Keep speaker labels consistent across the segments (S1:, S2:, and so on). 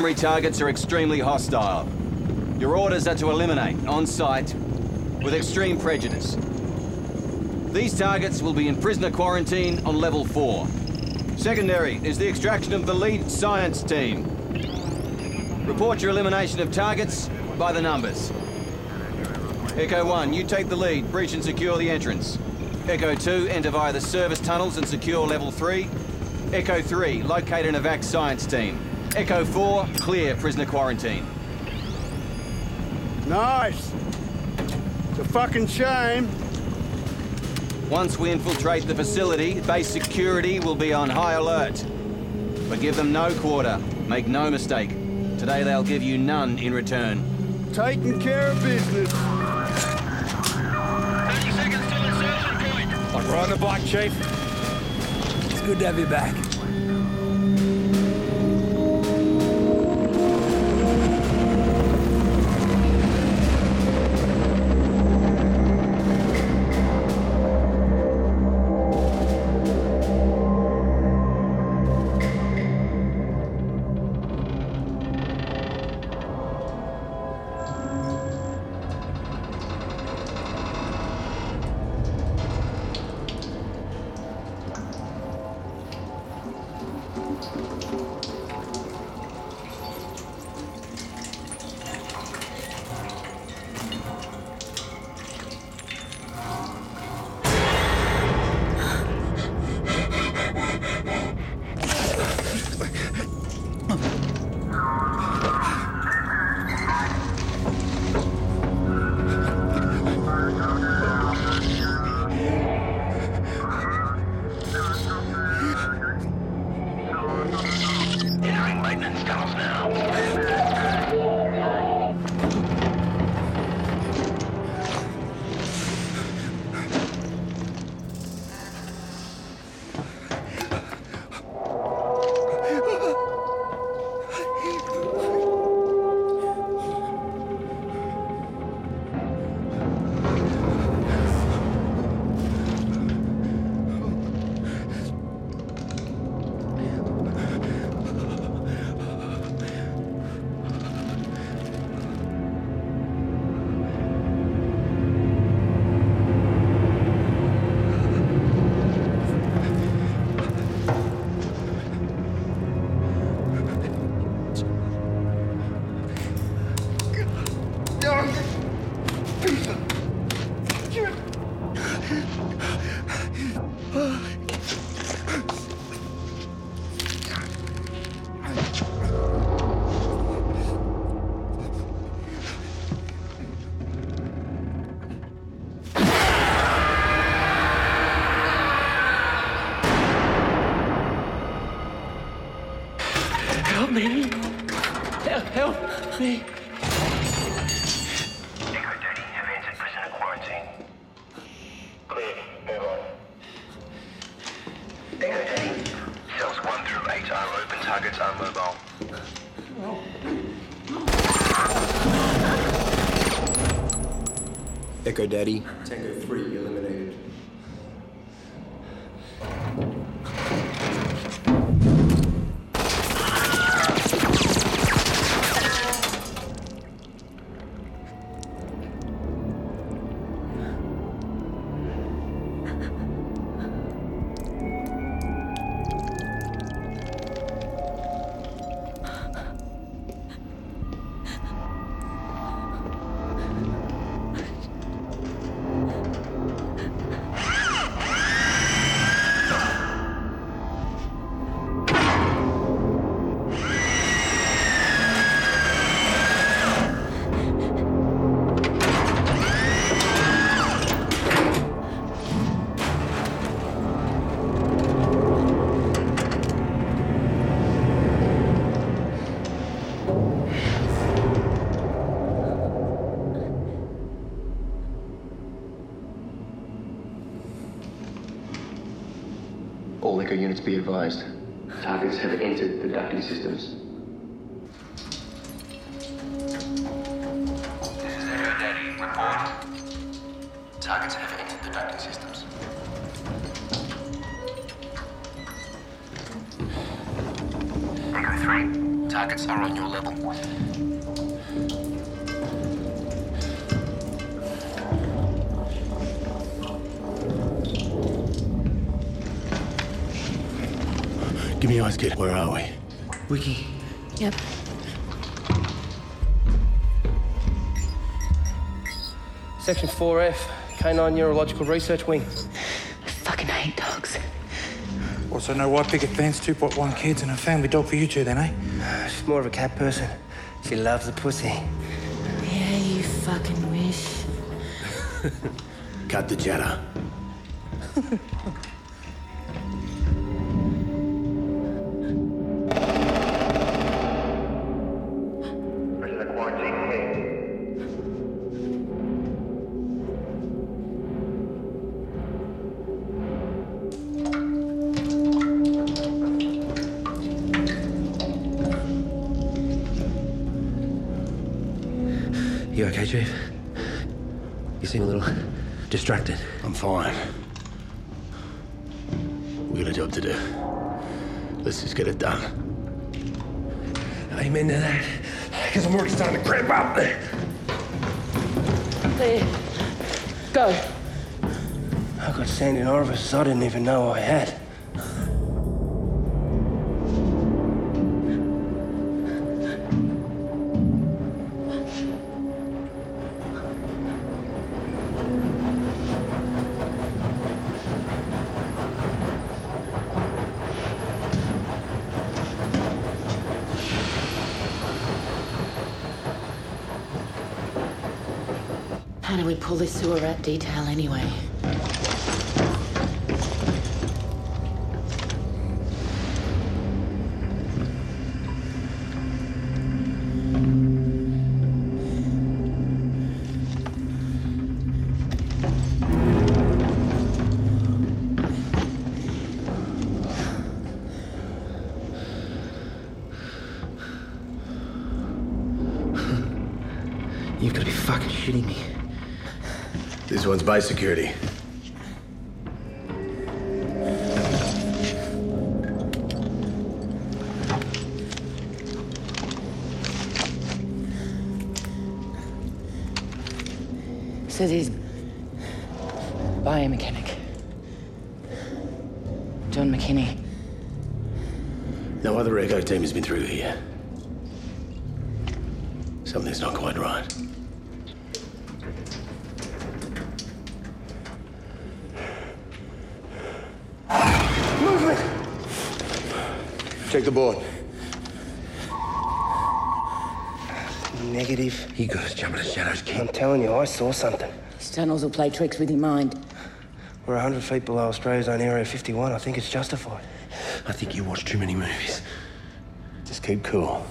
S1: primary targets are extremely hostile. Your orders are to eliminate, on sight, with extreme prejudice. These targets will be in prisoner quarantine on level 4. Secondary is the extraction of the lead science team. Report your elimination of targets by the numbers. Echo 1, you take the lead, breach and secure the entrance. Echo 2, enter via the service tunnels and secure level 3. Echo 3, locate an evac science team. Echo 4, clear prisoner quarantine.
S2: Nice. It's a fucking shame.
S1: Once we infiltrate the facility, base security will be on high alert. But give them no quarter. Make no mistake. Today they'll give you none in return.
S2: Taking care of business.
S3: 30 seconds till insertion point.
S2: Like riding a bike, Chief.
S4: It's good to have you back.
S3: Echo
S5: Daddy. Tango 3 eliminated.
S6: Echo units be advised. Targets have entered the ducting systems.
S3: This is Echo Daddy. Report. Targets have entered the ducting systems. Echo 3. targets are on your level.
S2: Give me eyes, kid. Where are we?
S5: Wiki.
S4: Yep.
S7: Section 4F, Canine Neurological Research Wing.
S4: I fucking hate dogs.
S8: Also, no white picket fence, 2.1 kids, and a family dog for you two, then, eh?
S7: She's more of a cat person. She loves the pussy.
S4: Yeah, you fucking wish.
S2: Cut the chatter.
S5: okay, Chief? You seem a little distracted.
S2: I'm fine. We got a job to do. Let's just get it done.
S5: Amen to that. Because I'm already starting to cramp up.
S4: There. There. Go.
S7: I've got sand in orifices I didn't even know I had.
S4: How do we pull this sewer rat detail anyway?
S2: This one's by security.
S4: Says he's biomechanic. John McKinney.
S2: No other echo team has been through here. Something's not quite right. Check the board.
S7: Negative.
S5: You guys jump in the shadows,
S7: I'm telling you, I saw something.
S4: These tunnels will play tricks with your mind.
S7: We're 100 feet below Australia's own Area 51. I think it's justified.
S5: I think you watch too many movies.
S2: Just keep cool.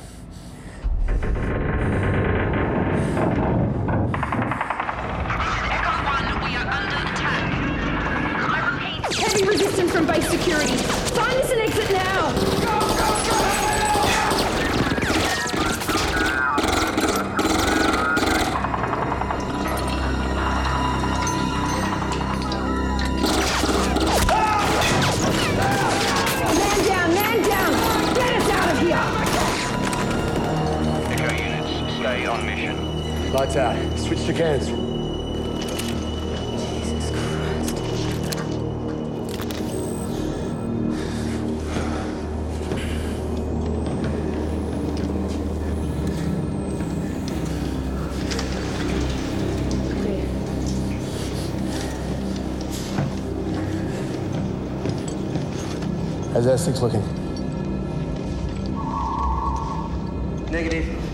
S3: Mission.
S2: Lights out. Uh, switch to cans.
S4: Jesus Christ.
S2: How's that six looking?
S7: Negative.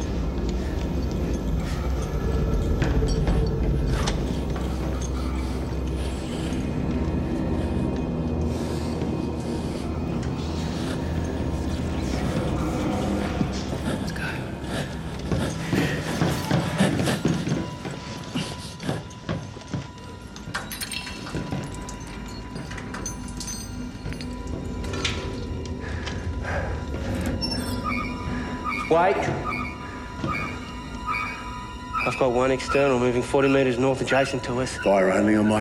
S7: Wait. I've got one external moving 40 metres north adjacent to us.
S2: Fire only on my